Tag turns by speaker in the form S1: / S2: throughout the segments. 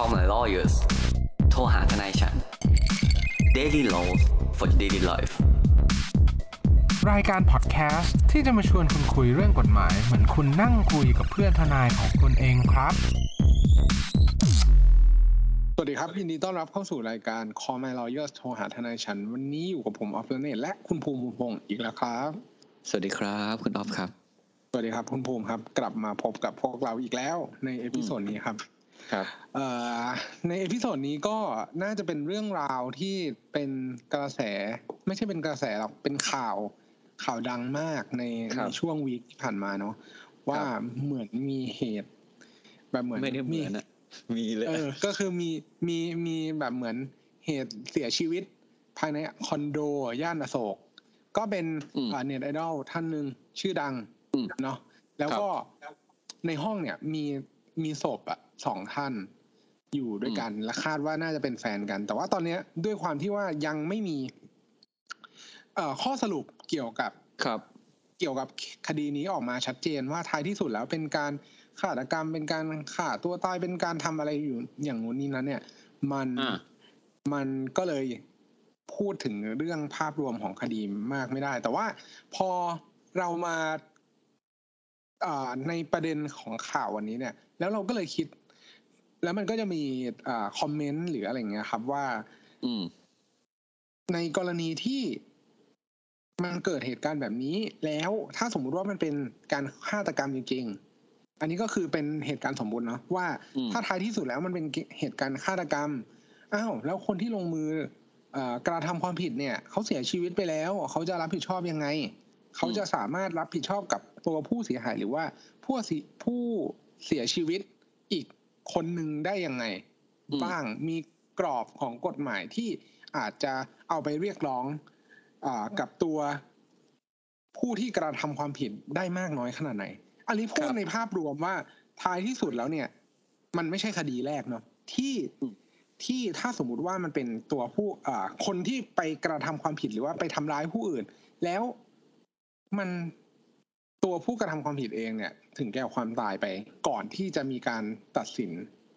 S1: call my lawyers โทรหาทนายฉัน daily laws for daily life
S2: รายการพอดแคสต์ที่จะมาชวนคุณคุยเรื่องกฎหมาย เหมือนคุณนั่งคุยกับเพื่อนทนายของคุณเองครับ
S3: สวัสดีครับยินดีต้อนรับเข้าสู่รายการ Call My Lawyers โทรหาทนายฉัน วันนี้อยู่กับผมออฟเลเนตและคุณภูมิภูมิพงศ์อีกแล้วครับ
S1: สวัสดีครับคุณออฟครับ
S3: สวัสดีครับคุณภูมิครับ กลับมาพบกับพวกเราอีกแล้วใน episode นี้ครับ
S1: ครับ
S3: เอ่อใน episode นี้ก็น่าจะเป็นเรื่องราวที่เป็นกระแส ไม่ใช่เป็นกระแสหรอกเป็นข่าวข่าวดังมากใน
S1: ครับ
S3: ในช่วง week ที่ผ่านมาเนาะว่าเหมือนมีเหตุ แบบเหมือน
S1: ไม่ได้เหมือนอะมีเลย
S3: เออ ก็คือมีมีมีแบบเหมือนเหตุเสียชีวิต ภายในคอนโดย่านอโศก ก็เป็น
S1: อืม
S3: อ่าเน็ตไอดอลท่านหนึ่งชื่อดัง
S1: อืม
S3: เนาะแล้วก็ในห้องเนี่ยมี มีศพอะสองท่านอยู่ด้วยกัน และคาดว่าน่าจะเป็นแฟนกัน แต่ว่าตอนเนี้ยด้วยความที่ว่ายังไม่มี เอ่อข้อสรุปเกี่ยวกับ
S1: ครับ
S3: เกี่ยวกับคดีนี้ออกมาชัดเจนว่าท้ายที่สุดแล้วเป็นการฆาตกรรมเป็นการฆ่าตัวตายเป็นการทำอะไรอยู่อย่างงู้นนี้นั้น เนี่ย มัน
S1: อ่า
S3: มันก็เลยพูดถึงเรื่องภาพรวมของคดีมากไม่ได้ แต่ว่าพอเรามาอ่าในประเด็นของข่าววันนี้เนี่ย แล้วเราก็เลยคิด แล้วมันก็จะมีอ่าคอมเมนต์หรืออะไรอย่างเงี้ยครับว่า
S1: อืม
S3: ในกรณีที่มันเกิดเหตุการณ์แบบนี้ แล้วถ้าสมมุติว่ามันเป็นการฆาตกรรมจริงๆอันนี้ก็คือเป็นเหตุการณ์สมบูรณ์เนาะว่า
S1: อืม
S3: ถ้าท้ายที่สุดแล้วมันเป็นเหตุการณ์ฆาตกรรมอ้าวแล้วคนที่ลงมือเอ่อกระทำความผิดเนี่ยเขาเสียชีวิตไปแล้วเขาจะรับผิดชอบยังไง เขาจะสามารถรับผิดชอบกับตัวผู้เสียหายหรือว่าผู้เสียผู้ เสียชีวิตอีกคนหนึ่งได้ยังไง
S1: อืม
S3: บ้างมีกรอบของกฎหมายที่อาจจะเอาไปเรียกร้องอากับตัวผู้ที่กระทำความผิดได้มากน้อยขนาดไหน อันนี้พูดในภาพรวมว่าท้ายที่สุดแล้วเนี่ย มันไม่ใช่คดีแรกเนาะที่
S1: อืม
S3: ที่ถ้าสมมุติว่ามันเป็นตัวผู้อ่าคนที่ไปกระทำความผิดหรือว่าไปทำร้ายผู้อื่น แล้วมันตัวผู้กระทำความผิดเองเนี่ย ถึงแก่ความตายไป ก่อนที่จะมีการตัดสิน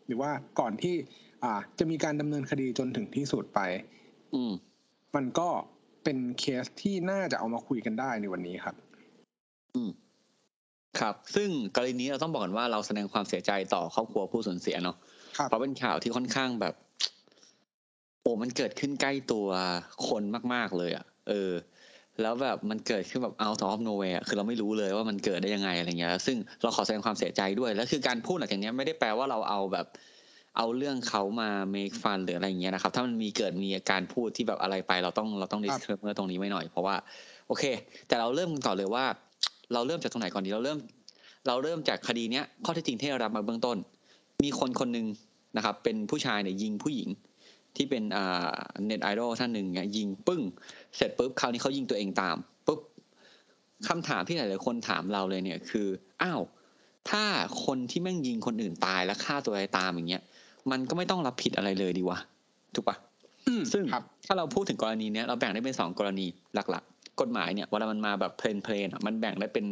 S3: หรือว่าก่อนที่อ่าจะมีการดำเนินคดีจนถึงที่สุดไป
S1: อืม
S3: มันก็เป็นเคสที่น่าจะเอามาคุยกันได้ในวันนี้ครับ
S1: อืมครับ ซึ่งกรณีนี้เราต้องบอกกันว่าเราแสดงความเสียใจต่อครอบครัวผู้สูญเสียเนาะ
S3: ครับ
S1: เพราะเป็นข่าวที่ค่อนข้างแบบ โอ้มันเกิดขึ้นใกล้ตัวคนมาก ๆเลยอะ่ะ เออ แล้วแบบมันเกิดขึ้นแบบ out of nowhere อะคือเราไม่รู้เลยว่ามันเกิดได้ยังไงอะไรเงี้ย ซึ่งเราขอแสดงความเสียใจด้วย แล้วคือการพูดหลังจากเนี้ยไม่ได้แปลว่าเราเอาแบบ เอาเรื่องเขามา make fun หรืออะไรอย่างเงี้ยนะครับ ถ้ามันมีเกิดมีการพูดที่แบบอะไรไป เราต้องเราต้อง
S3: ครับ
S1: disclaimer ตรงนี้ไว้หน่อย เพราะว่าโอเค แต่เราเริ่มกันก่อนเลยว่า เราเริ่มจากตรงไหนก่อนดี เราเริ่ม เราเริ่มจากคดีเนี้ยข้อเที่จริงที่เรารับมาเบื้องต้น มีคนคนหนึ่งนะครับ เป็นผู้ชายเนี่ยยิงผู้หญิง ที่เป็นอ่าเน็ตไอดอลท่านหนึ่งเนี่ยยิงปึ้ง เสร็จปุ๊บคราวนี้เขายิงตัวเองตามปุ๊บคำถามที่หลายๆคนถามเราเลยเนี่ยคืออ้าวถ้าคนที่แม่งยิงคนอื่นตายแล้วฆ่าตัวเองตามอย่างเงี้ย มันก็ไม่ต้องรับผิดอะไรเลยดีวะถูกปะ
S3: อืม
S1: ซึ่ง
S3: ครับ
S1: ถ้าเราพูดถึงกรณีเนี้ยเราแบ่งได้เป็นสองกรณีหลัก ๆ กฎหมายเนี่ยเวลามันมาแบบเพลนเพลนๆอะมันแบ่งได้เป็น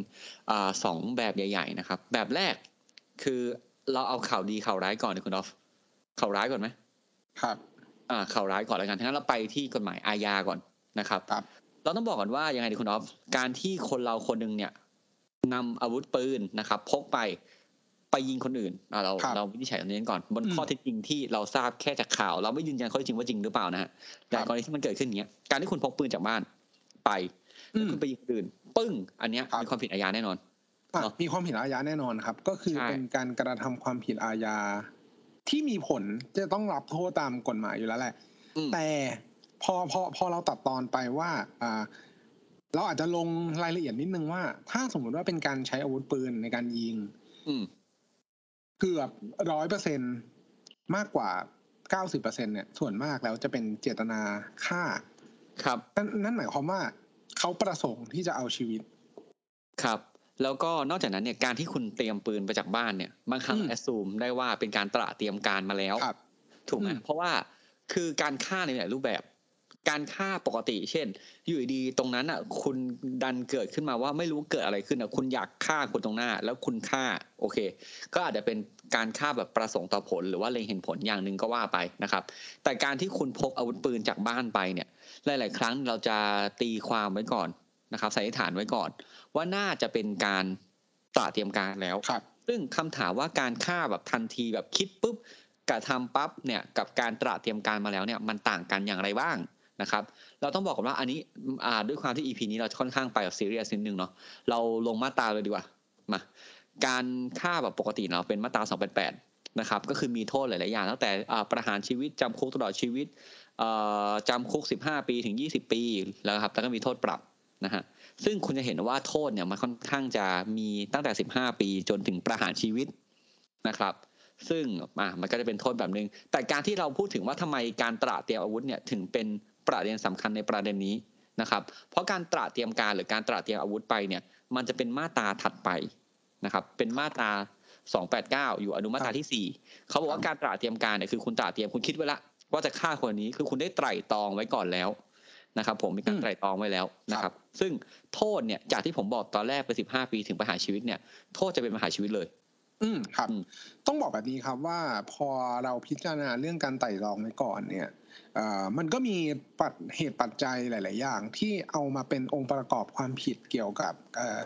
S1: อ่าสองแบบใหญ่ ๆ นะครับ แบบแรกคือเราเอาข่าวดีข่าวร้ายก่อนดีคุณดอฟข่าวร้ายก่อนไหม
S3: ครับ
S1: อ่า ข่าวร้ายก่อนแล้วกันทั้งนั้นเราไปที่กฎหมายอาญาก่อนนะครับ
S3: ครับ
S1: เราต้องบอกก่อนว่ายังไงดีคุณออฟการที่คนเราคนหนึ่งเนี่ยนำอาวุธปืนนะครับ พกไปไปยิงคนอื่นอ่าเรา
S3: ครับ
S1: เราวินิจฉัยตรงนี้ก่อน บน
S3: อืม
S1: ข้อเท็จจริงที่เราทราบแค่จากข่าว เราไม่ยืนยันข้อเท็จจริงว่าจริงหรือเปล่านะฮะแต่
S3: ครับ
S1: กรณีที่มันเกิดขึ้นอย่างเงี้ยการที่คุณพกปืนจากบ้านไป
S3: อื
S1: แล้ว
S3: ม
S1: คุณไปยิงคนอื่น ปึ้ง อันเนี้ย
S3: ครับ
S1: มีความผิดอาญาแน่นอน
S3: อะ
S1: เนอะ
S3: มีความผิดอาญาแน่นอนครับ ก็คือ
S1: ใช่
S3: เป็นการกระทำความผิดอาญา ที่มีผลจะต้องรับโทษตามกฎหมายอยู่แล้วแหละ
S1: อืม
S3: แต่พอพอพอเราตัดตอนไปว่าอ่าเราอาจจะลงรายละเอียดนิดนึงว่า ถ้าสมมุติว่าเป็นการใช้อาวุธปืนในการยิง
S1: อืม
S3: เกือบร้อยเปอร์เซ็นมากกว่าเก้าสิบเปอร์เซ็นเนี่ย ส่วนมากแล้วจะเป็นเจตนาฆ่า
S1: ครับ
S3: นั่นนั่นหมายความว่าเขาประสงค์ที่จะเอาชีวิต
S1: ครับ แล้วก็นอกจากนั้นเนี่ยการที่คุณเตรียมปืนไปจากบ้านเนี่ยบางครั้ง
S3: อืม
S1: แอสซูมได้ว่าเป็นการตระเตรียมการมาแล้ว
S3: ครับ
S1: ถูกไหม
S3: อืม
S1: เพราะว่าคือการฆ่าในหลายรูปแบบ การฆ่าปกติ เช่น อยู่ดีๆตรงนั้นอะ คุณดันเกิดขึ้นมาว่าไม่รู้เกิดอะไรขึ้นอะคุณอยากฆ่าคนตรงหน้า แล้วคุณฆ่า โอเค ก็อาจจะเป็นการฆ่าแบบประสงค์ต่อผล หรือว่าเล็งเห็นผลอย่างหนึ่งก็ว่าไปนะครับ แต่การที่คุณพกอาวุธปืนจากบ้านไปเนี่ย หลาย ๆ ครั้งเราจะตีความไว้ก่อน นะครับสันนิษฐานไว้ก่อน ว่าน่าจะเป็นการตระเตรียมการแล้ว
S3: ครับ
S1: ซึ่งคำถามว่าการฆ่าแบบทันทีแบบคิดปุ๊บกระทำปั๊บเนี่ยกับการตระเตรียมการมาแล้วเนี่ยมันต่างกันอย่างไรบ้างนะครับ เราต้องบอกก่อนว่าอันนี้อ่าด้วยความที่ EP นี้เราค่อนข้างไปแบบซีเรียสนิดนึงเนาะเราลงมาตราเลยดีกว่ามาการฆ่าแบบปกติเราเป็นมาตรา288นะครับก็คือมีโทษหลายๆอย่างตั้งแต่อ่าประหารชีวิตจำคุกตลอดชีวิตเอ่อจำคุก 15 ปีถึง 20 ปีแล้วครับแล้วก็มีโทษปรับ นะฮะซึ่งคุณจะเห็นว่าโทษเนี่ยมันค่อนข้างจะมีตั้งแต่ 15 ปีจนถึงประหารชีวิตนะครับ ซึ่งอะมันก็จะเป็นโทษแบบนึง แต่การที่เราพูดถึงว่าทำไมการตระเตรียมอาวุธเนี่ยถึงเป็นประเด็นสำคัญในประเด็นนี้นะครับ เพราะการตระเตรียมการหรือการตระเตรียมอาวุธไปเนี่ย มันจะเป็นมาตราถัดไปนะครับ เป็นมาตรา289 อยู่อนุมาตราที่ 4 เขาบอกว่าการตระเตรียมการเนี่ยคือคุณตระเตรียมคุณคิดไว้ละว่าจะฆ่าคนนี้คือคุณได้ไตร่ตรองไว้ก่อนแล้ว นะครับผมมีการ
S3: อืม
S1: ไตร่ตรองไว้แล้วนะครับ ซึ่งโทษเนี่ยจากที่ผมบอกตอนแรกเป็น15ปีถึงประหารชีวิตเนี่ยโทษจะเป็นประหารชีวิตเลย
S3: อืมครับ
S1: อืม
S3: ต้องบอกแบบนี้ครับว่าพอเราพิจารณาเรื่องการไต่ตรองไว้ก่อนเนี่ยเอ่อมันก็มีปัจเหตุปัจจัยหลาย ๆ อย่าง ที่เอามาเป็นองค์ประกอบความผิดเกี่ยวกับเอ่อ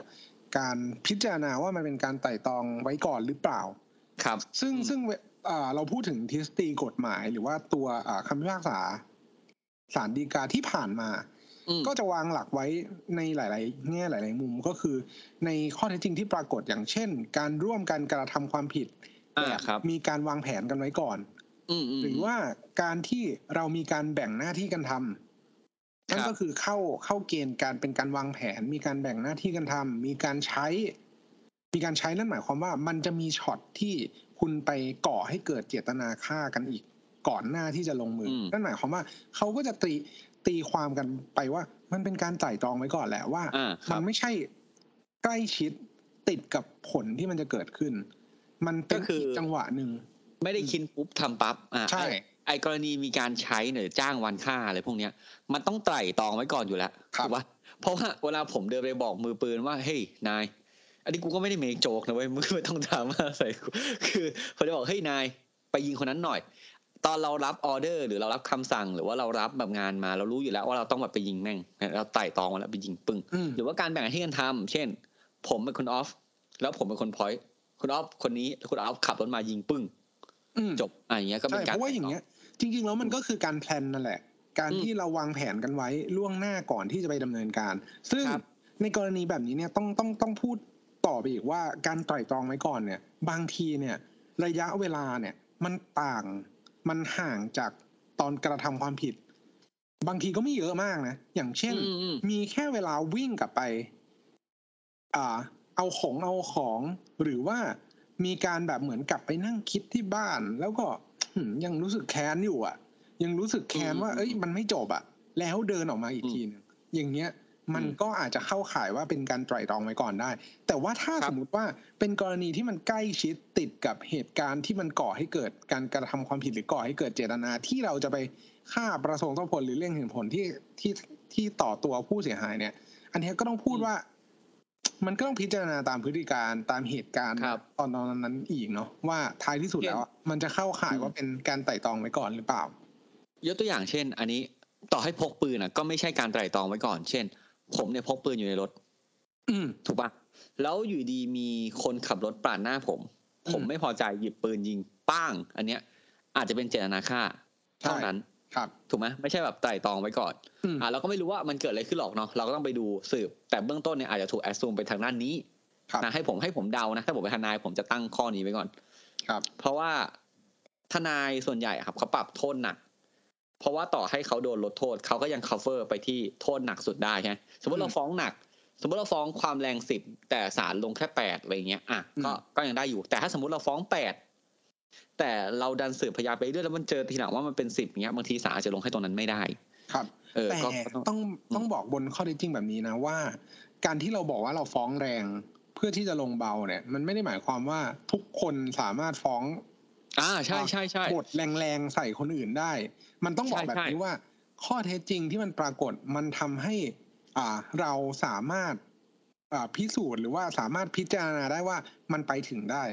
S3: การพิจารณาว่ามันเป็นการไต่ตรองไว้ก่อนหรือเปล่า
S1: ครับ
S3: ซึ่ง
S1: อืม
S3: ซึ่งเวเอ่อเราพูดถึงทฤษฎีกฎหมายหรือว่าตัวเอ่อคำพิพากษา ศาลฎีกาที่ผ่านมา
S1: อืม
S3: ก็จะวางหลักไว้ในหลาย ๆ แง่หลาย ๆ มุมก็คือ ในข้อเท็จจริงที่ปรากฏอย่างเช่น การร่วมกันกระทำความผิด
S1: อ่า
S3: แบบ
S1: ครับ
S3: มีการวางแผนกันไว้ก่อน
S1: อืมอืม
S3: หรือว่าการที่เรามีการแบ่งหน้าที่กันทำนั่น
S1: ครับ
S3: ก็คือเข้าเข้าเกณฑ์การเป็นการวางแผน มีการแบ่งหน้าที่กันทำมีการใช้ มีการใช้นั่นหมายความว่ามันจะมีช็อตที่คุณไปก่อให้เกิดเจตนาฆ่ากันอีก ก่อนหน้าที่จะลงมืออ
S1: ม
S3: นั่นหมายความว่าเขาก็จะตีตีความกันไปว่า มันเป็นการไตร่ตรองไว้ก่อนแหละว่า
S1: อ่าค
S3: มั
S1: รับ
S3: นไม่ใช่ใกล้ชิดติดกับผลที่มันจะเกิดขึ้น มันเป็น
S1: ก็คืออี
S3: กจังหวะหนึ่ง
S1: ไม่ได้คิดปุ๊บทำปั๊บอ่า
S3: ใช่
S1: ไอ้ไอ้กรณีมีการใช้หรือจ้างวันฆ่าอะไรพวกเนี้ย มันต้องไตร่ตรองไว้ก่อนอยู่แล้ว
S3: ครับ
S1: ถูกปะเพราะว่าเวลาผมเดินไปบอกมือปืนว่าเฮ้ยนาย อันนี้กูก็ไม่ได้เมคโจกนะเว้ยมึงไม่ต้องดราม่าใส่กูคือผมจะบอกเฮ้ยนาย ไปยิงคนนั้นหน่อย ตอนเรารับออเดอร์หรือเรารับคำสั่ง หรือว่าเรารับแบบงานมาเรารู้อยู่แล้วว่าเราต้องแบบไปยิงแม่งเราไตร่ตรองมาแล้วไปยิงปึ้ง
S3: อืม
S1: หรือว่าการแบ่งหน้าที่กันทำเช่น ผมเป็นคนออฟแล้วผมเป็นคน point คุณออฟคนนี้คุณออฟขับรถมายิงปึ้ง
S3: อืม
S1: จบอะอย่างเงี้ยก็เป็
S3: ใช่
S1: นการใช่
S3: เพราะว่าอย่างเงี้ย จริง ๆ แล้วมันก็คือการ plan นั่นแหละ การ
S1: อืม
S3: ที่เราวางแผนกันไว้ล่วงหน้าก่อนที่จะไปดำเนินการ ซึ่ง
S1: ครับ
S3: ในกรณีแบบนี้เนี่ยต้องต้องต้องพูดต่อไปอีกว่าการไตร่ตรองไว้ก่อนเนี่ย บางทีเนี่ย ระยะเวลาเนี่ยมันต่าง มันห่างจากตอนกระทำความผิด บางทีก็ไม่เยอะมากนะ อย่างเช่น
S1: อืมอืม
S3: มีแค่เวลาวิ่งกลับไป อ่า เอาของเอาของ หรือว่ามีการแบบเหมือนกลับไปนั่งคิดที่บ้าน แล้วก็หืมยังรู้สึกแค้นอยู่อะ ยังรู้สึกแค้นว่า
S1: อืม
S3: เอ้ย มันไม่จบอะ แล้วเดินออกมาอีก
S1: อืม
S3: ทีหนึงอย่างเงี้ย มัน
S1: อืม
S3: ก็อาจจะเข้าข่ายว่าเป็นการไตร่ตรองไว้ก่อนได้ แต่ว่าถ้า
S1: ครับ
S3: สมมติว่าเป็นกรณีที่มันใกล้ชิดติดกับเหตุการณ์ที่มันก่อให้เกิดการกระทำความผิดหรือก่อให้เกิดเจตนาที่เราจะไปฆ่าประสงค์ต่อผลหรือเรื่องเห็นผลที่ที่ที่ต่อตัวผู้เสียหายเนี่ย อันเนี้ยก็ต้องพูด
S1: อืม
S3: ว่า มันก็ต้องพิจารณาตามพฤติการตามเหตุการณ์
S1: ครับ
S3: ตอนนั้นนั้นอีกเนาะว่าท้ายที่สุด
S1: เช่น
S3: แล้วอะมันจะเข้าข่าย
S1: อืม
S3: ว่าเป็นการไต่ตรองไว้ก่อนหรือเปล่า
S1: ยกตัวอย่างเช่น อันนี้ต่อให้พกปืนอะก็ไม่ใช่การไตร่ตรองไว้ก่อน เช่น ผมเนี่ยพกปืนอยู่ในรถ
S3: อืม
S1: ถูกปะแล้วอยู่ดีมีคนขับรถปาดหน้าผม
S3: อืม
S1: ผมไม่พอใจหยิบปืนยิงป้าง อันเนี้ย อาจจะเป็นเจตนาฆ่าเท่านั้น
S3: ครับ
S1: ถูกไหมไม่ใช่แบบไตร่ตรองไว้ก่อน
S3: อืม
S1: อ่าเราก็ไม่รู้ว่ามันเกิดอะไรขึ้นหรอกเนาะเราก็ต้องไปดูสืบ แต่เบื้องต้นเนี่ยอาจจะถูกแอสซูมไปทางด้านนี้
S3: ครับ
S1: นะให้ผมให้ผมเดานะถ้าผมเป็นทนายผมจะตั้งข้อนี้ไว้ก่อน
S3: ครับ
S1: เพราะว่าทนายส่วนใหญ่อะครับเขาปรับโทษหนัก เพราะว่าต่อให้เขาโดนลดโทษเขาก็ยัง cover ไปที่โทษหนักสุดได้ใช่ไหมสมมติเราฟ้องหนัก สมมติเราฟ้องความแรงสิบแต่ศาลลงแค่แปดอะไรเงี้ยอะก็ก็ยังได้อยู่ แต่ถ้าสมมติเราฟ้องแปดแต่เราดันสืบพยานไปเรื่อยแล้วมันเจอทีหลังว่ามันเป็นสิบเงี้ยบางทีศาลอาจจะลงให้ตรงนั้นไม่ได้
S3: ครับ
S1: เออ
S3: แต่
S1: ก็ก็ต้อง
S3: ต้องต้องบอกบนข้อเท็จจริงแบบนี้นะว่า การที่เราบอกว่าเราฟ้องแรงเพื่อที่จะลงเบาเนี่ย มันไม่ได้หมายความว่าทุกคนสามารถฟ้อง
S1: อ่าใช่ใช่ใช่
S3: บทแรงๆใส่คนอื่นได้ มันต้องบอก
S1: ใช่
S3: แบบ
S1: ใช่
S3: นี้ว่า ข้อเท็จจริงที่มันปรากฏมันทำให้ อ่าเราสามารถอ่าพิสูจน์หรือว่าสามารถพิจารณาได้ว่ามันไปถึงได้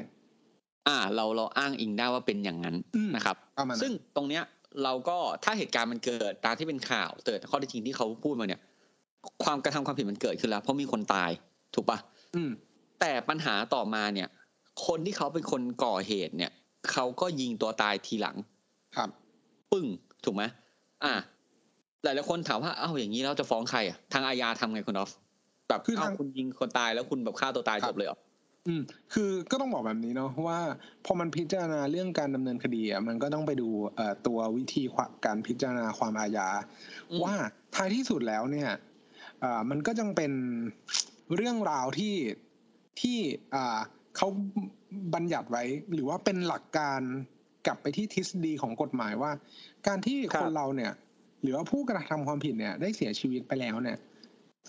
S1: อ่า เราเราอ้างอิงได้ว่าเป็นอย่างนั้น
S3: อืม
S1: นะครับ
S3: ประมาณนั้น
S1: ซึ่งตรงเนี้ย เราก็ถ้าเหตุการณ์มันเกิดตามที่เป็นข่าวเกิดข้อเท็จจริงที่เขาพูดมาเนี่ย ความกระทำความผิดมันเกิดขึ้นแล้ว เพราะมีคนตายถูกปะ
S3: อืม
S1: แต่ปัญหาต่อมาเนี่ย คนที่เขาเป็นคนก่อเหตุเนี่ย เขาก็ยิงตัวตายทีหลัง
S3: ครับ
S1: ปึ้ง ถูกไหมอ่าหลายๆคนถามว่าเอ้าอย่างนี้เราจะฟ้องใครอะทางอาญาทำไงคุณออฟแบบ
S3: คือ
S1: เอ้า
S3: ทาง
S1: คุณยิงคนตายแล้วคุณแบบฆ่าตัวตาย
S3: ครั
S1: จ
S3: บ
S1: บเลยเหรอ
S3: อืม คือก็ต้องบอกแบบนี้เนาะว่าพอมันพิจารณาเรื่องการดำเนินคดีอะมันก็ต้องไปดูเอ่อตัววิธีความการพิจารณาความอาญา
S1: อืม
S3: ว่าท้ายที่สุดแล้วเนี่ยอ่ามันก็จังเป็นเรื่องราวที่ที่อ่าเขา บัญญัติไว้ หรือว่าเป็นหลักการกลับไปที่ทฤษฎีของกฎหมายว่า การที่คนเราเนี่ย หรือว่าผู้กระทำความผิดเนี่ย ได้เสียชีวิตไปแล้วเนี่ย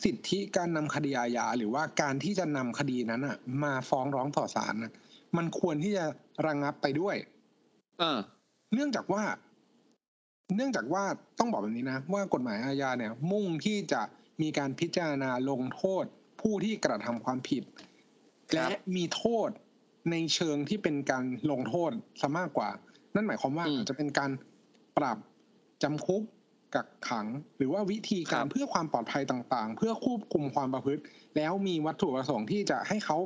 S3: สิทธิการนำคดีอาญาหรือว่าการที่จะนำคดีนั้นอะ มาฟ้องร้องต่อศาลน่ะมันควรที่จะระงงับไปด้วย
S1: เออ
S3: เนื่องจากว่า เนื่องจากว่าต้องบอกแบบนี้นะ ว่ากฎหมายอาญาเนี่ย มุ่งที่จะมีการพิจารณาลงโทษผู้ที่กระทำความผิด
S1: ครับ
S3: และมีโทษ ในเชิงที่เป็นการลงโทษซะมากกว่า นั่นหมายความว่าอาจจะเป็นการปรับจำคุกกักขัง หรือว่าวิธีการเพื่อความปลอดภัยต่างๆ เพื่อควบคุมความประพฤติ แล้วมีวัตถุประสงค์ที่จะให้เขา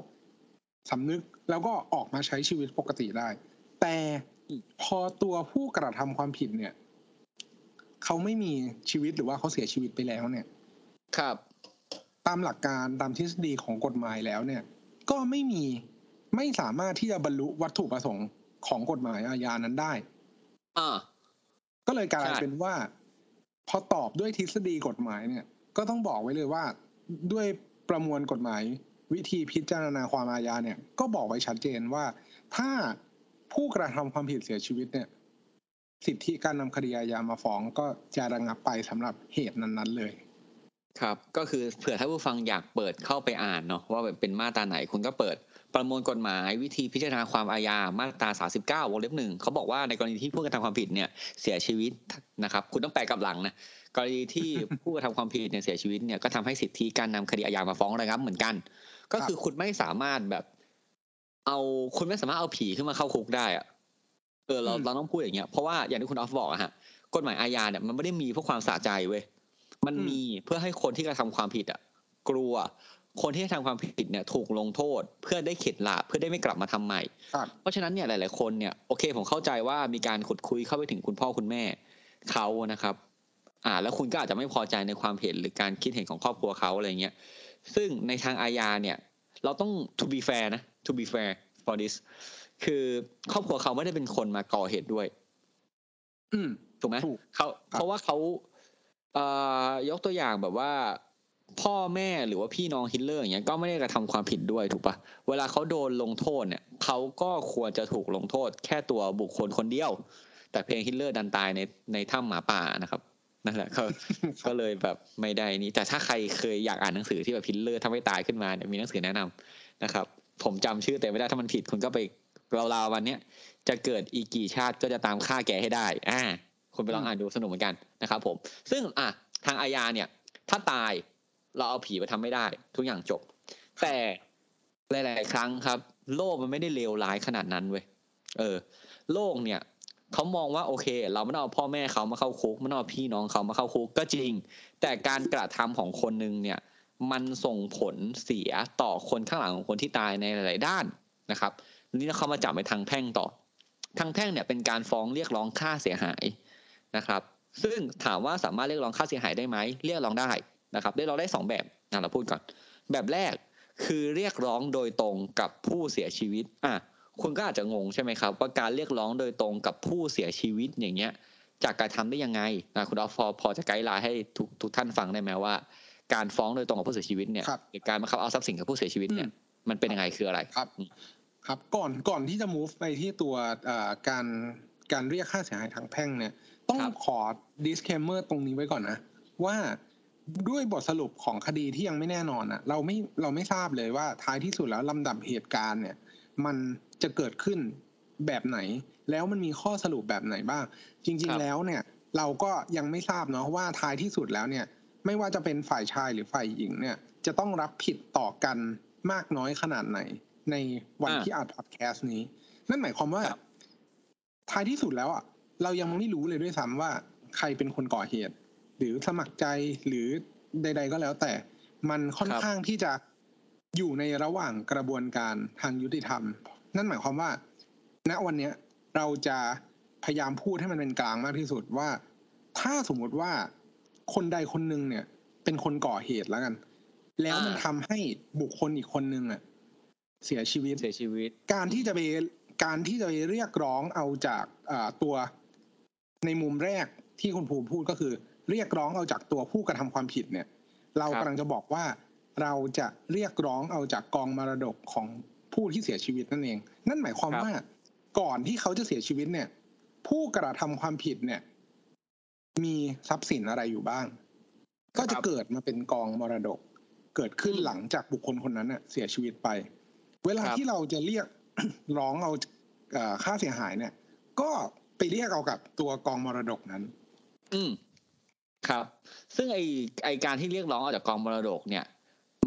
S3: สำนึกแล้วก็ออกมาใช้ชีวิตปกติได้ แต่พอตัวผู้กระทำความผิดเนี่ยเขาไม่มีชีวิตหรือว่าเขาเสียชีวิตไปแล้วเนี่ย
S1: ครับ
S3: ตามหลักการตามทฤษฎีของกฎหมายแล้วเนี่ย ก็ไม่มี ไม่สามารถที่จะบรรลุวัตถุประสงค์ของกฎหมายอาญานั้นได้
S1: อ่า
S3: ก็เลยกลาย
S1: ใช่
S3: เป็นว่า พอตอบด้วยทฤษฎีกฎหมายเนี่ย ก็ต้องบอกไว้เลยว่า ด้วยประมวลกฎหมาย วิธีพิจารณาความอาญาเนี่ย ก็บอกไว้ชัดเจนว่า ถ้าผู้กระทำความผิดเสียชีวิตเนี่ย สิทธิการนำคดีอาญามาฟ้องก็จะระงับไปสำหรับเหตุนั้นๆเลย
S1: ครับ ก็คือเผื่อถ้าผู้ฟังอยากเปิดเข้าไปอ่านเนาะว่าแบบเป็นมาตราไหนคุณก็เปิด ประมวลกฎหมายวิธีพิจารณาความอาญามาตรา 39 วงเล็บหนึ่งเขาบอกว่าในกรณีที่ผู้กระทำความผิดเนี่ยเสียชีวิตนะครับ คุณต้องแปลกลับหลังนะกรณีที่ผู้กระทำความผิดเนี่ยเสียชีวิตเนี่ยก็ทำให้สิทธิการนำคดีอาญามาฟ้องระงับเหมือนกัน ก็คือคุณไม่สามารถแบบ เอาคุณไม่สามารถเอาผีขึ้นมาเข้าคุกได้อะเออเรา
S3: อืม
S1: เราต้องพูดอย่างเงี้ยเพราะว่าอย่างที่คุณออฟบอกอะฮะกฎหมายอาญาเนี่ยมันไม่ได้มีเพื่อความสะใจเว้ยมันมีเพื่อให้คนที่กระทำความผิดอะกลัว คนที่ทำความผิดเนี่ยถูกลงโทษ เพื่อได้เข็ดหลาบเพื่อได้ไม่กลับมาทำใหม่
S3: ครับ
S1: เพราะฉะนั้นเนี่ยหลาย ๆ คนเนี่ยโอเคผมเข้าใจว่ามีการขุดคุยเข้าไปถึงคุณพ่อคุณแม่เขานะครับ อ่า แล้วคุณก็อาจจะไม่พอใจในความเห็นหรือการคิดเห็นของครอบครัวเขาอะไรเงี้ยซึ่งในทางอาญาเนี่ย เราต้อง to be fair นะ to be fair for this คือครอบครัวเขาไม่ได้เป็นคนมาก่อเหตุด้วย
S3: อืม
S1: ถูกไหม
S3: ถูก
S1: เขาเพราะว่าเขาเอ่อยกตัวอย่างแบบว่า พ่อแม่หรือว่าพี่น้องฮิตเลอร์อย่างเงี้ยก็ไม่ได้กระทำความผิดด้วยถูกปะเวลาเขาโดนลงโทษเนี่ยเขาก็ควรจะถูกลงโทษ แค่ตัวบุคคลคนเดียว แต่เพียงฮิตเลอร์ดันตายในในถ้ำหมาป่านะครับนั่นแหละก็ก็เลยแบบไม่ได้นี่แต่ถ้าใครเคยอยากอ่านหนังสือที่แบบฮิตเลอร์ถ้าไม่ตายขึ้นมาเนี่ยมีหนังสือแนะนำนะครับ ผมจำชื่อแต่ไม่ได้ถ้ามันผิดคุณก็ไปราวๆวันเนี้ยจะเกิดอีกกี่ชาติก็จะตามฆ่าแกให้ได้อ่าคุณไปลองอ่านดูสนุกเหมือนกันนะครับ ผม ซึ่งอะทางอาญาเนี่ย ถ้าตาย เราเอาผีไปทำไม่ได้ ทุกอย่างจบ แต่หลาย ๆ ครั้งครับ โลกมันไม่ได้เลวร้ายขนาดนั้นเว้ยเออ โลกเนี่ยเขามองว่าโอเค เราไม่ต้องเอาพ่อแม่เขามาเข้าคุกไม่ต้องเอาพี่น้องเขามาเข้าคุกก็จริง แต่การกระทำของคนหนึ่งเนี่ย มันส่งผลเสียต่อคนข้างหลังของคนที่ตายในหลาย ๆ ด้านนะครับนี่เขามาจับไปทางแพ่งต่อ ทางแพ่งเนี่ยเป็นการฟ้องเรียกร้องค่าเสียหายนะครับ ซึ่งถามว่าสามารถเรียกร้องค่าเสียหายได้ไหมเรียกร้องได้ นะครับเรียกร้องได้สองแบบนะเราพูดก่อน แบบแรกคือเรียกร้องโดยตรงกับผู้เสียชีวิตอะคุณก็อาจจะงงใช่ไหมครับ ว่าการเรียกร้องโดยตรงกับผู้เสียชีวิตอย่างเงี้ยจากการทำได้ยังไงนะคุณออฟพอพอจะไกด์ไลน์ให้ทุกทุกท่านฟังได้ไหมว่า การฟ้องโดยตรงกับผู้เสียชีวิตเนี่ย
S3: ครับ
S1: หรือการบังคับเอาทรัพย์สินกับผู้เสียชีวิตเนี่ยมันเป็นยังไงคืออะไร
S3: ครับครับก่อนก่อนที่จะ move ไปที่ตัวเอ่อการการเรียกค่าเสียหายทางแพ่งเนี่ย ต้อง
S1: ครับ
S3: ขอ disclaimer ตรงนี้ไว้ก่อนนะ ว่า ด้วยบทสรุปของคดีที่ยังไม่แน่นอนอะเราไม่เราไม่ทราบเลยว่าท้ายที่สุดแล้วลำดับเหตุการณ์เนี่ย มันจะเกิดขึ้นแบบไหน แล้วมันมีข้อสรุปแบบไหนบ้าง จริง
S1: ครับ
S3: ๆแล้วเนี่ย เราก็ยังไม่ทราบเนาะว่าท้ายที่สุดแล้วเนี่ย ไม่ว่าจะเป็นฝ่ายชายหรือฝ่ายหญิงเนี่ย จะต้องรับผิดต่อกันมากน้อยขนาดไหน ในวัน
S1: อ่า
S3: ที่อัดพอดแคสต์นี้ นั่นหมายความว่า
S1: ครับ
S3: ท้ายที่สุดแล้วอะเรายังไม่รู้เลยด้วยซ้ำว่าใครเป็นคนก่อเหตุ หรือสมัครใจหรือใด ๆ ก็แล้วแต่มันค่อน
S1: ครับ
S3: ข้างที่จะอยู่ในระหว่างกระบวนการทางยุติธรรม นั่นหมายความว่า ณวันเนี้ยเราจะพยายามพูดให้มันเป็นกลางมากที่สุดว่า ถ้าสมมุติว่าคนใดคนหนึ่งเนี่ย เป็นคนก่อเหตุแล้วกัน แล้วมัน
S1: อ่า
S3: ทำให้บุคคลอีกคนหนึ่งอะเสียชีวิต
S1: เสียชีวิต
S3: การที่จะไปการที่จะไปเรียกร้องเอาจากอ่าตัวในมุมแรกที่คุณภูมิพูดก็คือ เรียกร้องเอาจากตัวผู้กระทำความผิดเนี่ย เรา
S1: ครับ
S3: กำลังจะบอกว่าเราจะเรียกร้องเอาจากกองมรดกของผู้ที่เสียชีวิตนั่นเอง นั่นหมายความว่าก่อนที่เขาจะเสียชีวิตเนี่ย ผู้กระทำความผิดเนี่ย มีทรัพย์สินอะไรอยู่บ้าง ก็จะเกิดมาเป็นกองมรดก เกิดขึ้นหลังจากบุคคลคนนั้นเน่ะเสียชีวิตไป เวลา
S1: ครับ
S3: ที่เราจะเรียกร้องเอาเอ่อค่าเสียหายเนี่ย ก็ไปเรียกเอากับตัวกองมรดกนั้น
S1: อืม ครับ ซึ่งไอไอการที่เรียกร้องออกจากกองมรดกเนี่ย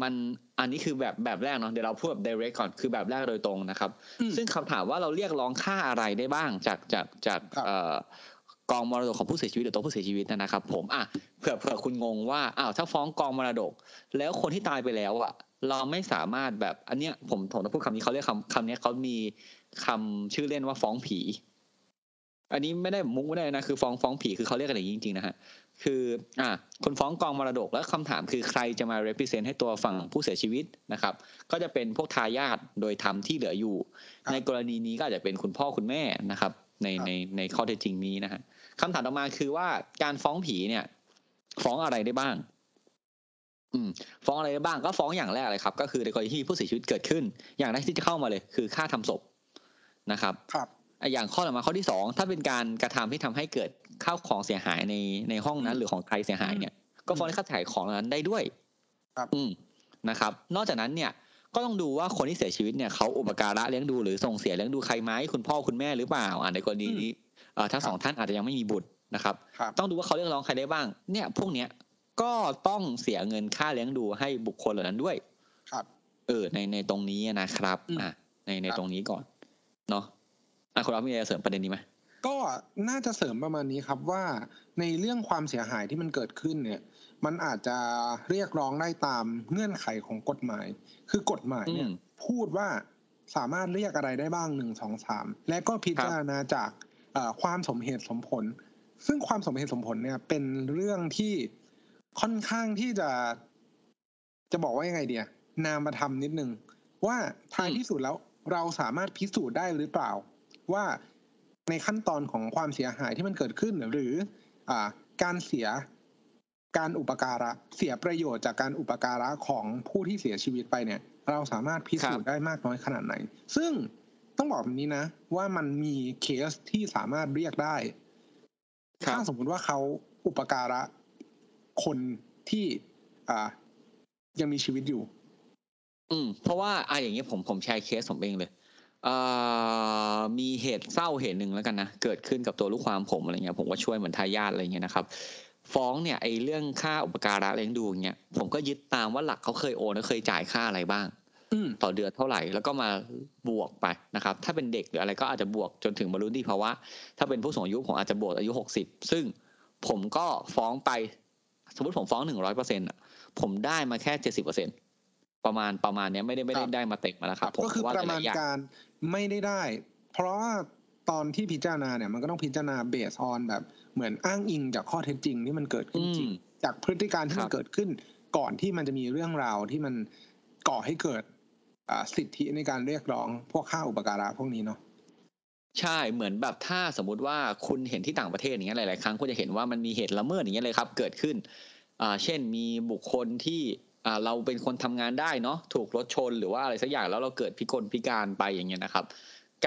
S1: มันอันนี้คือแบบแบบแรกเนาะเดี๋ยวเราพูดแบบ direct ก่อนคือแบบแรกโดยตรงนะครับ
S3: อืม
S1: ซึ่งคำถามว่าเราเรียกร้องค่าอะไรได้บ้างจากจากจาก
S3: ครับ
S1: เอ่อกองมรดกของผู้เสียชีวิตหรือตัวผู้เสียชีวิตนะครับ ผมอะเผื่อเผื่อคุณงงว่าอ้าวถ้าฟ้องกองมรดก แล้วคนที่ตายไปแล้วอะ เราไม่สามารถแบบอันเนี้ยผมผมต้องพูดคำนี้เขาเรียกคำคำเนี้ยเขามีคำชื่อเล่นว่าฟ้องผี อันนี้ไม่ได้มุกไม่ได้นะคือฟ้องฟ้องผีคือเขาเรียกกันอย่างนี้จริงๆนะฮะ คืออะคุณฟ้องกองมรดกแล้วคำถามคือใครจะมา represent ให้ตัวฝั่งผู้เสียชีวิตนะครับ ก็จะเป็นพวกทายาทโดยธรรมที่เหลืออยู่
S3: ครับ
S1: ในกรณีนี้ก็อาจจะเป็นคุณพ่อคุณแม่นะครับ ใน
S3: ครับ
S1: ในในข้อเท็จจริงนี้นะฮะคำถามต่อมาคือว่าการฟ้องผีเนี่ย ฟ้องอะไรได้บ้าง อืม ฟ้องอะไรได้บ้างก็ฟ้องอย่างแรกเลยครับ ก็คือในกรณีที่ผู้เสียชีวิตเกิดขึ้น อย่างแรกที่จะเข้ามาเลย คือค่าทำศพนะครับ
S3: ครับ
S1: อะอย่างข้อต่อมาข้อที่สองถ้าเป็นการกระทำที่ทำให้เกิดข้าวของเสียหายในในห้องนั้น หรือของใครเสียหายเนี่ย ก็ฟ้องในค่าเสียหายของเหล่านั้นได้ด้วย
S3: ครับ
S1: อืมนะครับ นอกจากนั้นเนี่ยก็ต้องดูว่าคนที่เสียชีวิตเนี่ยเขาอุปการะเลี้ยงดูหรือส่งเสียเลี้ยงดูใครไหมคุณพ่อคุณแม่หรือเปล่าอ่าในกรณีนี้เอ่อทั้งสองท่านอาจจะยังไม่มีบุตรนะครับ
S3: ครับ
S1: ต้องดูว่าเขาเรียกร้องใครได้บ้าง เนี่ย พวกเนี้ยก็ต้องเสียเงินค่าเลี้ยงดูให้บุคคลเหล่านั้นด้วย
S3: ครับ
S1: เออในในตรงนี้นะครับ
S3: อืม
S1: อะในใน
S3: ครับ
S1: ตรงนี้ก่อน เนาะ อะคุณรับมีอะไรเสริมประเด็นนี้ไหม
S3: ก็น่าจะเสริมประมาณนี้ครับว่าในเรื่องความเสียหายที่มันเกิดขึ้นเนี่ย มันอาจจะเรียกร้องได้ตามเงื่อนไขของกฎหมาย คือกฎหมายเนี่ย
S1: อืม
S3: พูดว่าสามารถเรียกอะไรได้บ้างหนึ่งสองสามและก็พิจารณาจากเอ่อความสมเหตุสมผล ซึ่งความสมเหตุสมผลเนี่ย เป็นเรื่องที่ค่อนข้างที่จะ จะบอกว่ายังไงเดียนามธรรมนิดนึงว่าท้ายที่สุดแล้วเราสามารถพิสูจน์ได้หรือเปล่า ว่าในขั้นตอนของความเสียหายที่มันเกิดขึ้นหรืออ่าการเสียการอุปการะเสียประโยชน์จากการอุปการะของผู้ที่เสียชีวิตไปเนี่ย เราสามารถพิสูจน์ได้มากน้อยขนาดไหน ซึ่งต้องบอกแบบนี้นะ ว่ามันมีเคสที่สามารถเรียกได้
S1: ครับ
S3: ถ้าสมมุติว่าเขาอุปการะคนที่อ่ายังมีชีวิตอยู่
S1: อืม เพราะว่าอะอย่างนี้ผมผมแชร์เคสผมเองเลยเอ่อ มีเหตุเศร้าเหตุหนึ่งแล้วกันนะเกิดขึ้นกับตัวลูกความผมอะไรเงี้ยผมก็ช่วยเหมือนทายาทอะไรเงี้ยนะครับ ฟ้องเนี่ยไอ้เรื่องค่าอุปการะเลี้ยงดูอย่างเงี้ยผมก็ยึดตามว่าหลักเขาเคยโอนและเคยจ่ายค่าอะไรบ้าง
S3: อืม
S1: ต่อเดือนเท่าไหร่แล้วก็มาบวกไปนะครับ ถ้าเป็นเด็กหรืออะไรก็อาจจะบวกจนถึงบรรลุนิติภาวะถ้าเป็นผู้สูงอายุผมอาจจะบวกอายุหกสิบซึ่งผมก็ฟ้องไป สมมติผมฟ้องหนึ่งร้อยเปอร์เซ็นต์ผมได้มาแค่เจ็ดสิบเปอร์เซ็น ประมาณประมาณเนี้ยไม่ได้ไม่ได้
S3: ครับ
S1: ได้มาเต็มนะครับผม
S3: ก็คือ
S1: ว่า
S3: ประมาณ
S1: หลยๆอย่ง
S3: การไม่ได้ได้ เพราะว่าตอนที่พิจารณาเนี่ยมันก็ต้องพิจารณาเบสออนแบบเหมือนอ้างอิงจากข้อเท็จจริงที่มันเกิดขึ้นจริง
S1: อืม
S3: จากพฤติการที่
S1: ครั
S3: มัน
S1: บ
S3: เกิดขึ้น ก่อนที่มันจะมีเรื่องราวที่มันก่อให้เกิดอ่าสิทธิในการเรียกร้องพวกค่าอุปการะพวกนี้เนาะ
S1: ใช่เหมือนแบบถ้าสมมุติว่าคุณเห็นที่ต่างประเทศอย่างเงี้ยหลาย ๆ ครั้งคุณจะเห็นว่ามันมีเหตุละเมิดอย่างเงี้ยเลยครับ เกิดขึ้นอ่าเช่นมีบุคคลที่อ่า เราเป็นคนทำงานได้เนาะถูกรถชนหรือว่าอะไรสักอย่างแล้วเราเกิดพิกลพิการไปอย่างเงี้ยนะครับ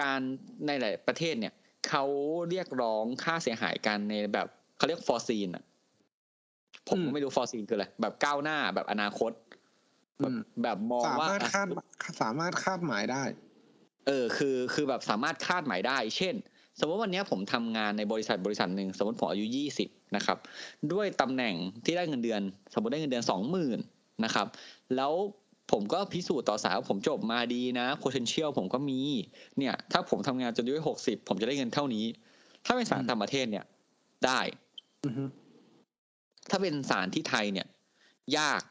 S1: การในหลายประเทศเนี่ยเขาเรียกร้องค่าเสียหายกันในแบบเขาเรียกฟอร์ซีนอะผม
S3: อื
S1: ก็
S3: ม
S1: ไม่รู้ฟอร์ซีนคืออะไรแบบก้าวหน้าแบบอนาคตแบบ
S3: อืม
S1: แบบมอง
S3: สา
S1: ว่า
S3: มารถ
S1: อะ
S3: คาดสามารถคาดหมายได้
S1: เออ คือคือแบบสามารถคาดหมายได้ เช่น สมมติวันเนี้ยผมทำงานในบริษัทบริษัทหนึ่งสมมติผมอายุยี่สิบนะครับ ด้วยตำแหน่งที่ได้เงินเดือน สมมติได้เงินเดือนสองหมื่น นะครับ แล้วผมก็พิสูจน์ต่อสายว่าผมจบมาดีนะ potential ผมก็มี เนี่ย ถ้าผมทำงานจนอายุหกสิบผมจะได้เงินเท่านี้ ถ้าเป็นสารต่างประเทศเนี่ย ได้
S3: อือฮึ
S1: ถ้าเป็นสารที่ไทยเนี่ย ยาก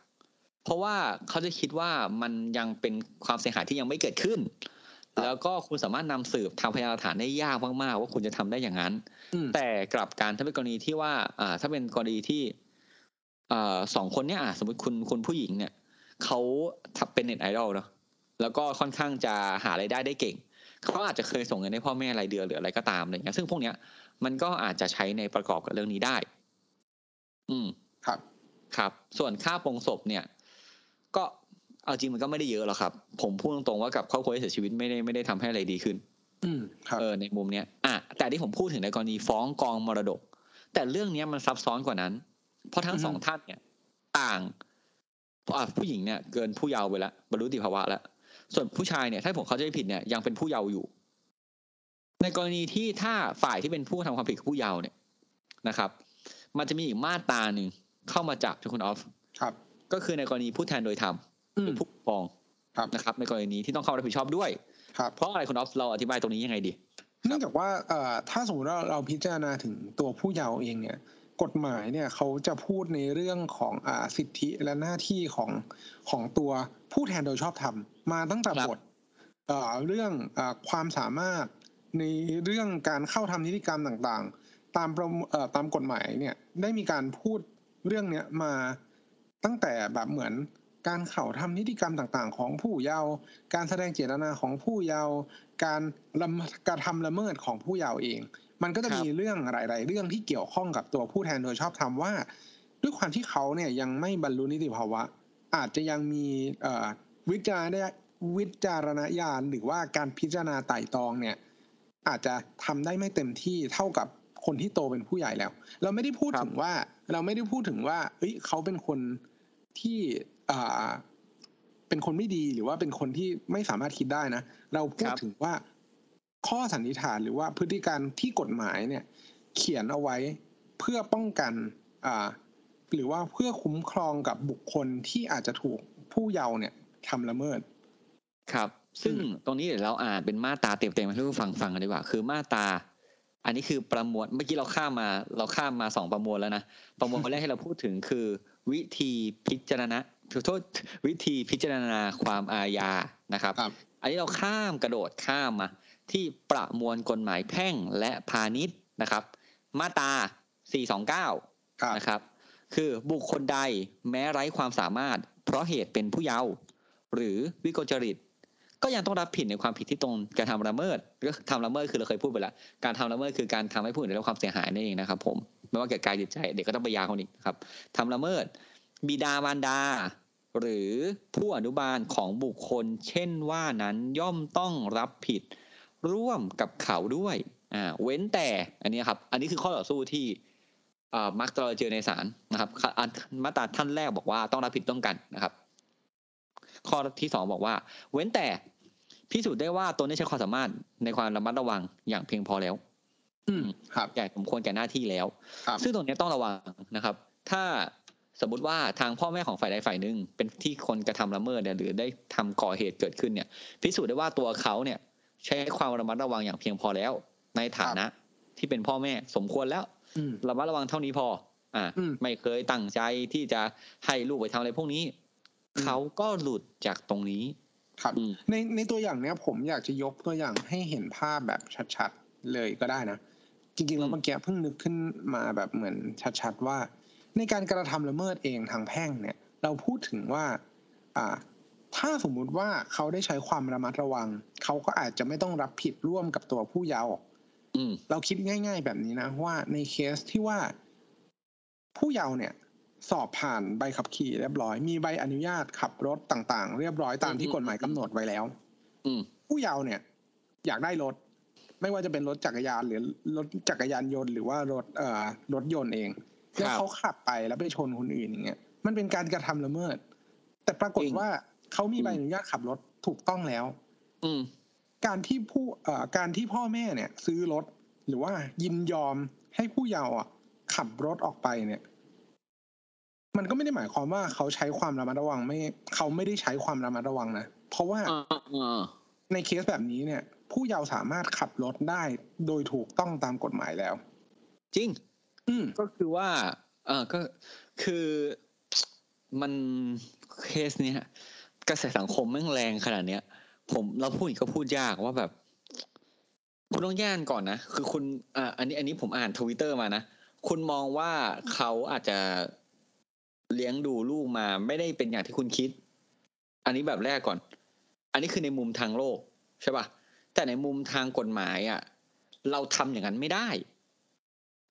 S1: เพราะว่าเขาจะคิดว่ามันยังเป็นความเสียหายที่ยังไม่เกิดขึ้น แล้วก็คุณสามารถนำสืบทางพยานหลักฐานได้ยากมากๆว่าคุณจะทำได้อย่างนั้น
S3: อืม
S1: แต่กลับการถ้าเป็นกรณีที่ว่า อ่า ถ้าเป็นกรณีที่อ่า สองคนเนี่ยอะสมมติคุณคุณผู้หญิงเนี่ยเขาทับเป็นเน็ตไอดอลเนาะแล้วก็ค่อนข้างจะหารายได้ได้เก่งเขาอาจจะเคยส่งเงินให้พ่อแม่รายเดือนหรืออะไรก็ตามอะไรเงี้ยซึ่งพวกเนี้ยมันก็อาจจะใช้ในประกอบกับเรื่องนี้ได้ อืม
S3: ครับ
S1: ครับ ส่วนค่าปลงศพเนี่ย ก็เอาจริงมันก็ไม่ได้เยอะหรอกครับ ผมพูดตรงๆว่ากับครอบครัวที่เสียชีวิตไม่ได้ไม่ได้ทำให้อะไรดีขึ้น
S3: อืมครับ
S1: เออในมุมเนี้ยอะแต่ที่ผมพูดถึงในกรณีฟ้องกองมรดก แต่เรื่องเนี้ยมันซับซ้อนกว่านั้น เพราะทั้ง
S3: อือฮึ
S1: สองท่านเนี่ย ต่างอะผู้หญิงเนี่ย เกินผู้เยาว์ไปแล้วบรรลุนิติภาวะแล้วส่วนผู้ชายเนี่ยถ้าผมเข้าใจไม่ผิดเนี่ยยังเป็นผู้เยาว์อยู่ ในกรณีที่ถ้าฝ่ายที่เป็นผู้กระทำความผิดกับผู้เยาว์เนี่ยนะครับ มันจะมีอีกมาตราหนึ่งเข้ามาจับที่คุณออฟ
S3: ครับ
S1: ก็คือในกรณีผู้แทนโดยธรรม
S3: อื
S1: ห
S3: ม
S1: รือผู้ปกครอง
S3: ครับ
S1: นะครับ ในกรณีที่ต้องเข้ารับผิดชอบด้วย
S3: ครับ
S1: เพราะอะไรคุณออฟเราอธิบายตรงนี้ยังไงดี
S3: เนื่องจากว่าเอ่อถ้าสมมติว่าเราพิจารณาถึงตัวผู้เยาว์เองเนี่ย กฎหมายเนี่ยเขาจะพูดในเรื่องของอ่าสิทธิและหน้าที่ของของตัวผู้แทนโดยชอบธรรมมาตั้งแต่
S1: ครับ
S3: บทเอ่อเรื่องอาความสามารถในเรื่องการเข้าทำนิติกรรมต่างๆ ตามประมเอ่อตามกฎหมายเนี่ยได้มีการพูดเรื่องเนี้ยมาตั้งแต่แบบเหมือนการเข้าทำนิติกรรมต่างๆ ของผู้เยาว์การแสดงเจตนาของผู้เยาว์การละเมิดกระทำละเมิดของผู้เยาว์เอง มันก็จะ
S1: ครับ
S3: มีเรื่องหลาย ๆ เรื่องที่เกี่ยวข้องกับตัวผู้แทนโดยชอบธรรมว่า ด้วยความที่เขาเนี่ยยังไม่บรรลุนิติภาวะ อาจจะยังมีเอ่อวิจารณญาวิจารณญาณหรือว่าการพิจารณาไต่ตรองเนี่ย อาจจะทำได้ไม่เต็มที่เท่ากับคนที่โตเป็นผู้ใหญ่แล้ว เราไม่ได้พูด
S1: ครับ
S3: ถึงว่า เราไม่ได้พูดถึงว่า เอ้ยเขาเป็นคนที่อ่าเป็นคนไม่ดีหรือว่าเป็นคนที่ไม่สามารถคิดได้นะ เราพูดถึงว่า ข้อสันนิษฐานหรือว่าพฤติการที่กฎหมายเนี่ย เขียนเอาไว้เพื่อป้องกันอ่าหรือว่าเพื่อคุ้มครองกับบุคคลที่อาจจะถูกผู้เยาว์เนี่ยทำละเมิด
S1: ครับ ซึ่ง
S3: อืม
S1: ตรงนี้เดี๋ยวเราอ่านเป็นมาตราเต็มๆให้ผู้ฟังฟังกันดีกว่า คือมาตราอันนี้คือประมวลเมื่อกี้เราข้ามมา เราข้ามมาสองประมวลแล้วนะประมวลแรกที่เราพูดถึงคือ วิธีพิจารณาขอโทษวิธีพิจารณาความอาญานะครับ
S3: ครับ
S1: อันนี้เราข้ามกระโดดข้ามมา ที่ประมวลกฎหมายแพ่งและพาณิชย์นะครับ มาตรา 429
S3: ครับ
S1: นะครับ คือบุคคลใดแม้ไร้ความสามารถ เพราะเหตุเป็นผู้เยาว์หรือวิกลจริต ก็ยังต้องรับผิดในความผิดที่ตรงการทำละเมิดก็ทำละเมิดคือเราเคยพูดไปแล้วการทำละเมิดคือการทำให้ผู้อื่นได้รับความเสียหายนั่นเองนะครับ ผมไม่ว่าแก่กายจิตใจเด็กก็ต้องไปยาคนอีกนะครับทำละเมิด บิดามารดาหรือผู้อนุบาลของบุคคล เช่นว่านั้นย่อมต้องรับผิด ร่วมกับเขาด้วยอ่าเว้นแต่อันนี้ครับ อันนี้คือข้อต่อสู้ที่อ่ามักจะเจอในศาลนะครับอันมาตราท่านแรกบอกว่าต้องรับผิดต้องกันนะครับ ข้อที่สองบอกว่า เว้นแต่พิสูจน์ได้ว่าตนได้ใช้ความสามารถในความระมัดระวังอย่างเพียงพอแล้ว
S3: อืมครับ
S1: แก่สมควรแก่หน้าที่แล้ว
S3: ครับ
S1: ซึ่งตรงเนี้ยต้องระวังนะครับ ถ้าสมมุติว่าทางพ่อแม่ของฝ่ายใดฝ่ายหนึ่งเป็นที่คนกระทำละเมิดเนี่ยหรือได้ทำก่อเหตุเกิดขึ้นเนี่ย พิสูจน์ได้ว่าตัวเขาเนี่ย ใช้ความระมัดระวังอย่างเพียงพอแล้ว ในฐานะ ที่เป็นพ่อแม่สมควรแล้ว
S3: อืม
S1: ระมัดระวังเท่านี้พอ อ่า
S3: อืม
S1: ไม่เคยตั้งใจที่จะให้ลูกไปทำอะไรพวกนี้
S3: อืม
S1: เขาก็หลุดจากตรงนี้
S3: ครับ
S1: อืม
S3: ในในตัวอย่างเนี้ยผมอยากจะยกตัวอย่างให้เห็นภาพแบบชัดๆเลยก็ได้นะ จริงๆแล้ว
S1: อืม
S3: เมื่อกี้เพิ่งนึกขึ้นมาแบบเหมือนชัดๆว่า ในการกระทำละเมิดเองทางแพ่งเนี่ย เราพูดถึงว่า อ่า ถ้าสมมุติว่าเขาได้ใช้ความระมัดระวัง เขาก็อาจจะไม่ต้องรับผิดร่วมกับตัวผู้เยาว์
S1: อืม
S3: เราคิดง่าย ๆ แบบนี้นะว่าในเคสที่ว่า ผู้เยาว์เนี่ย สอบผ่านใบขับขี่เรียบร้อย มีใบอนุญาตขับรถต่างๆ เรียบร้อยตามที่
S1: อืม
S3: กฎหมายกำหนดไว้แล้ว
S1: อืม
S3: ผู้เยาว์เนี่ย อยากได้รถ ไม่ว่าจะเป็นรถจักรยานหรือรถจักรยานยนต์หรือว่ารถเอ่อรถยนต์เอง
S1: ครับ
S3: แล้วเขาขับไปแล้วไปชนคนอื่นอย่างเงี้ยมันเป็นการกระทำละเมิด แต่ปรากฏ
S1: จริง
S3: ว่า เขามีใบ
S1: อืม
S3: อนุญาตขับรถถูกต้องแล้ว
S1: อืม
S3: การที่ผู้เอ่อการที่พ่อแม่เนี่ย ซื้อรถหรือว่ายินยอมให้ผู้เยาว์อะขับรถออกไปเนี่ย มันก็ไม่ได้หมายความว่าเขาใช้ความระมัดระวังไม่ เขาไม่ได้ใช้ความระมัดระวังนะเพราะว่า
S1: อ่าอ่า
S3: ในเคสแบบนี้เนี่ย ผู้เยาว์สามารถขับรถได้โดยถูกต้องตามกฎหมายแล้ว
S1: จริง
S3: อืม
S1: ก็คือว่า เออก็คือมันเคสเนี้ย กระแสสังคมแม่งแรงขนาดเนี้ย ผมเราพูดอีกก็พูดยากว่าแบบ คุณต้องแยกก่อนนะคือคุณอ่าอันนี้อันนี้ผมอ่านทวิตเตอร์มานะคุณมองว่าเขาอาจจะเลี้ยงดูลูกมาไม่ได้เป็นอย่างที่คุณคิด อันนี้แบบแรกก่อน อันนี้คือในมุมทางโลกใช่ป่ะแต่ในมุมทางกฎหมายอะ เราทำอย่างนั้นไม่ได้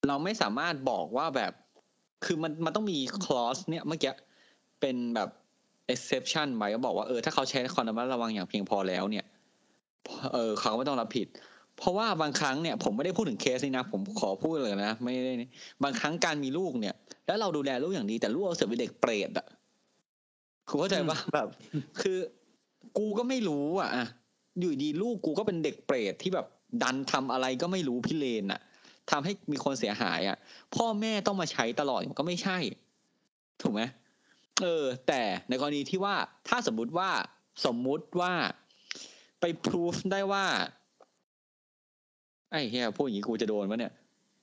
S1: เราไม่สามารถบอกว่าแบบ คือมันมันต้องมี clause เนี่ยเมื่อกี้เป็นแบบ exception ไว้ก็บอกว่าเออถ้าเขาใช้ความระมัดระวังอย่างเพียงพอแล้วเนี่ยเออเขาไม่ต้องรับผิด เพราะว่าบางครั้งเนี่ยผมไม่ได้พูดถึงเคสนี้นะ ผมขอพูดเลยนะไม่ได้นี่บางครั้งการมีลูกเนี่ย แล้วเราดูแลลูกอย่างดีแต่ลูกเราเสือกเป็นเด็กเปรตอะคุณเข้าใจปะแบบ คือกูก็ไม่รู้อะอะอยู่ดีลูกกูก็เป็นเด็กเปรตที่แบบดันทำอะไรก็ไม่รู้พิเรนอะทำให้มีคนเสียหายอะพ่อแม่ต้องมาใช้ตลอดมันก็ไม่ใช่ ถูกไหม เออ แต่ในกรณีที่ว่าถ้าสมมุติว่าสมมุติว่าไปพิสูจได้ว่า ไอ้เฮียพูดอย่างนี้กูจะโดนปะเนี่ย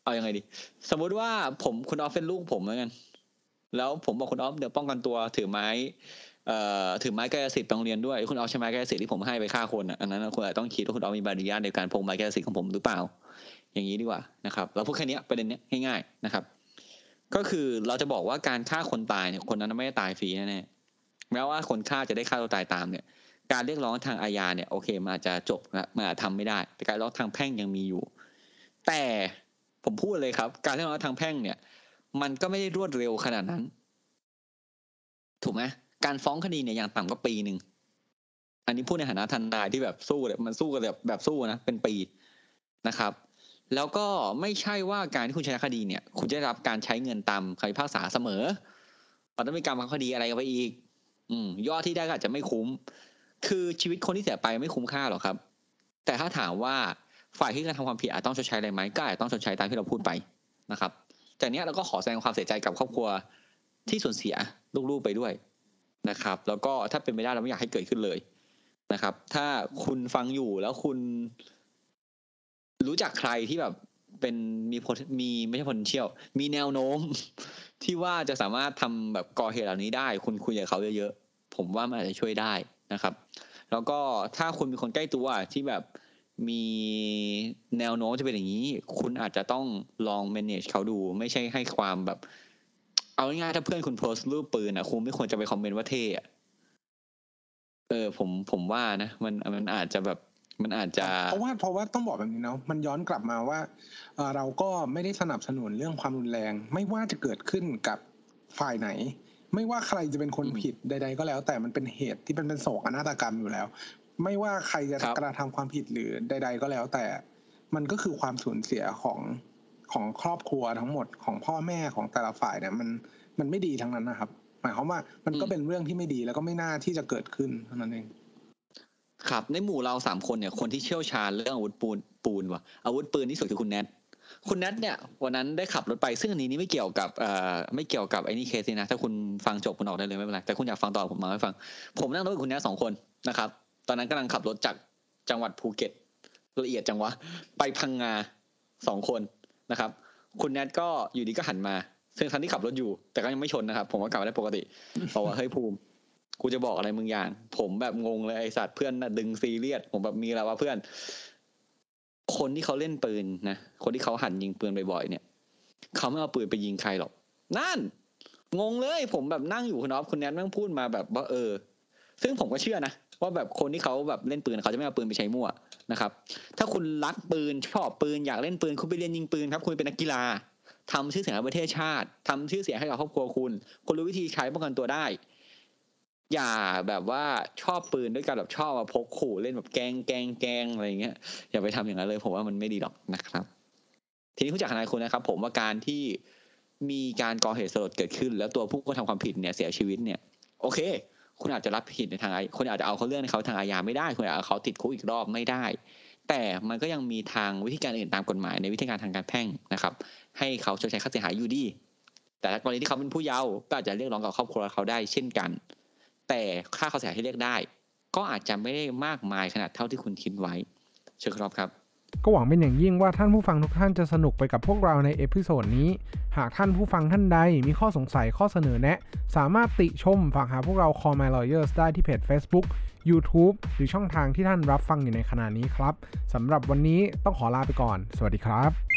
S1: เอายังไงดี สมมุติว่าผมคุณออฟเป็นลูกผมเหมือนกันแล้วผมบอกคุณออฟเดี๋ยวป้องกันตัวถือไม้เอ่อถือไม้กายสิทธิ์ไปโรงเรียนด้วยคุณออฟใช้ไม้กายสิทธิ์ที่ผมให้ไปฆ่าคนอะอันนั้นคุณอาจต้องคิดว่าคุณออฟมีใบอนุญาตในการพกไม้กายสิทธิ์ของผมหรือเปล่า อย่างนี้ดีกว่านะครับเราพูดแค่นี้ประเด็นเนี้ยง่ายๆนะครับ ก็คือเราจะบอกว่าการฆ่าคนตายเนี่ยคนนั้นไม่ได้ตายฟรีแน่ๆแม้ว่าคนฆ่าจะได้ฆ่าตัวตายตามเนี่ย การเรียกร้องทางอาญาเนี่ยโอเคมันอาจจะจบนะมันอาจทำไม่ได้ แต่การเรียกร้องทางแพ่งยังมีอยู่ แต่ผมพูดเลยครับ การเรียกร้องทางแพ่งเนี่ย มันก็ไม่ได้รวดเร็วขนาดนั้น ถูกไหมการฟ้องคดีเนี่ยอย่างต่ำก็ปีหนึ่งอันนี้พูดในฐานะทนายที่แบบสู้เลยมันสู้กันแบบแบบสู้นะเป็นปีนะครับ แล้วก็ไม่ใช่ว่าการที่คุณชนะคดีเนี่ย คุณจะได้รับการใช้เงินตามคำพิพากษาเสมอมันต้องมีการบังคดีอะไรกันไปอีก อืมยอดที่ได้ก็อาจจะไม่คุ้ม คือชีวิตคนที่เสียไปไม่คุ้มค่าหรอกครับ แต่ถ้าถามว่าฝ่ายที่กระทำความผิดอาจต้องชดใช้อะไรไหมก็อาจต้องชดใช้ตามที่เราพูดไปนะครับ จากนี้เราก็ขอแสดงความเสียใจกับครอบครัวที่สูญเสียลูกๆไปด้วยนะครับ แล้วก็ถ้าเป็นไปได้เราไม่อยากให้เกิดขึ้นเลยนะครับ ถ้าคุณฟังอยู่แล้วคุณ รู้จักใครที่แบบเป็นมี pot- มีไม่ใช่ potential มีแนวโน้ม ที่ว่าจะสามารถทำแบบก่อเหตุเหล่านี้ได้ คุณคุยกับเขาเยอะๆผมว่ามันอาจจะช่วยได้นะครับ แล้วก็ถ้าคุณมีคนใกล้ตัวที่แบบมีแนวโน้มจะเป็นอย่างนี้ คุณอาจจะต้องลอง manage เขาดู ไม่ใช่ให้ความแบบ เอาง่ายๆถ้าเพื่อนคุณโพสต์รูปปืนอะคุณไม่ควรจะไปคอมเมนต์ว่าเท่อะเออผมผมว่านะ มันมันอาจจะแบบ มันอาจจะ
S3: เพราะว่าเพราะว่าต้องบอกแบบนี้เนาะมันย้อนกลับมาว่าเอ่อเราก็ไม่ได้สนับสนุนเรื่องความรุนแรง ไม่ว่าจะเกิดขึ้นกับฝ่ายไหน ไม่ว่าใครจะเป็นคน
S1: อืม
S3: ผิดใด ๆ ก็แล้ว แต่มันเป็นเหตุที่มันเป็นโศกนาฏกรรมอยู่แล้ว ไม่ว่าใครจะ
S1: ครับ
S3: กระทำความผิดหรือใด ๆ ก็แล้ว แต่มันก็คือความสูญเสียของของครอบครัวทั้งหมดของพ่อแม่ของแต่ละฝ่ายเนี่ยมันมันไม่ดีทั้งนั้นนะครับ หมายความว่ามันก็เป็นเรื่องที่ไม่ดีแล้วก็ไม่น่าที่จะเกิดขึ้นเท่านั้นเอง
S1: ครับ ในหมู่เราสามคนเนี่ยคนที่เชี่ยวชาญเรื่องอาวุธปูนปูนว่ะอาวุธปืนที่สุดคือคุณแนทคุณแนทเนี่ยวันนั้นได้ขับรถไปซึ่งอันนี้นี่ไม่เกี่ยวกับเอ่อไม่เกี่ยวกับไอ้นี่เคสนี่นะ ถ้าคุณฟังจบคุณออกได้เลยไม่เป็นไรแต่คุณอยากฟังต่อผมมาให้ฟัง ผมนั่งรถกับคุณแนทสองคนนะครับ ตอนนั้นกำลังขับรถจากจังหวัดภูเก็ตละเอียดจังวะไปพังงาสองคนนะครับ คุณแนทก็อยู่ดีก็หันมาซึ่งทันที่ขับรถอยู่ แต่ก็ยังไม่ชนนะครับ ผมก็กลับมาได้ปกติบอกว่าเฮ้ยภูมิ กูจะบอกอะไรมึงอย่าง ผมแบบงงเลยไอสัตว์เพื่อนนะดึงซีเรียสผมแบบมีอะไรวะเพื่อน คนที่เขาเล่นปืนนะคนที่เขาหันยิงปืนบ่อยๆเนี่ยเขาไม่เอาปืนไปยิงใครหรอก นั่น งงเลย ผมแบบนั่งอยู่คุณอ๊อฟคุณแนทแม่งพูดมาแบบว่าเออ ซึ่งผมก็เชื่อนะว่าแบบคนที่เขาแบบเล่นปืนเขาจะไม่เอาปืนไปใช้มั่วนะครับ ถ้าคุณรักปืนชอบปืนอยากเล่นปืนคุณไปเรียนยิงปืนครับ คุณเป็นนักกีฬาทำชื่อเสียงให้ประเทศชาติทำชื่อเสียงให้กับครอบครัวคุณ คุณรู้วิธีใช้ป้องกันตัวได้ อย่าแบบว่าชอบปืนด้วยการแบบชอบมาพกขู่เล่นแบบแกงแกงแกงอะไรอย่างเงี้ยอย่าไปทำอย่างนั้นเลย ผมว่ามันไม่ดีหรอกนะครับ ทีนี้ผู้จักทนายคุณนะครับ ผมว่าการที่มีการก่อเหตุสลดเกิดขึ้น แล้วตัวผู้กระทำความผิดเนี่ยเสียชีวิตเนี่ย โอเค คุณอาจจะรับผิดในทางอาคุณอาจจะเอาเขาเรื่องในเขาทางอาญาไม่ได้ คุณอาจจะเอาเขาติดคุกอีกรอบไม่ได้ แต่มันก็ยังมีทางวิธีการอื่นตามกฎหมายในวิธีการทางการแพ่งนะครับ ให้เขาชดใช้ค่าเสียหายอยู่ดีแต่ถ้ากรณีที่เขาเป็นผู้เยาว์ก็อาจจะเรียกร้องกับครอบครัวเขาได้เช่นกัน แต่ค่าค่าเสียหายที่เรียกได้ ก็อาจจะไม่ได้มากมายขนาดเท่าที่คุณคิดไว้ เชิญครับครับ
S3: ก็หวังเป็นอย่างยิ่งว่าท่านผู้ฟังทุกท่านจะสนุกไปกับพวกเราใน episode นี้ หากท่านผู้ฟังท่านใดมีข้อสงสัยข้อเสนอแนะ สามารถติชมฝากหาพวกเรา Call My Lawyers ได้ที่เพจ Facebook YouTube หรือช่องทางที่ท่านรับฟังอยู่ในขณะนี้ครับสำหรับวันนี้ต้องขอลาไปก่อน สวัสดีครับ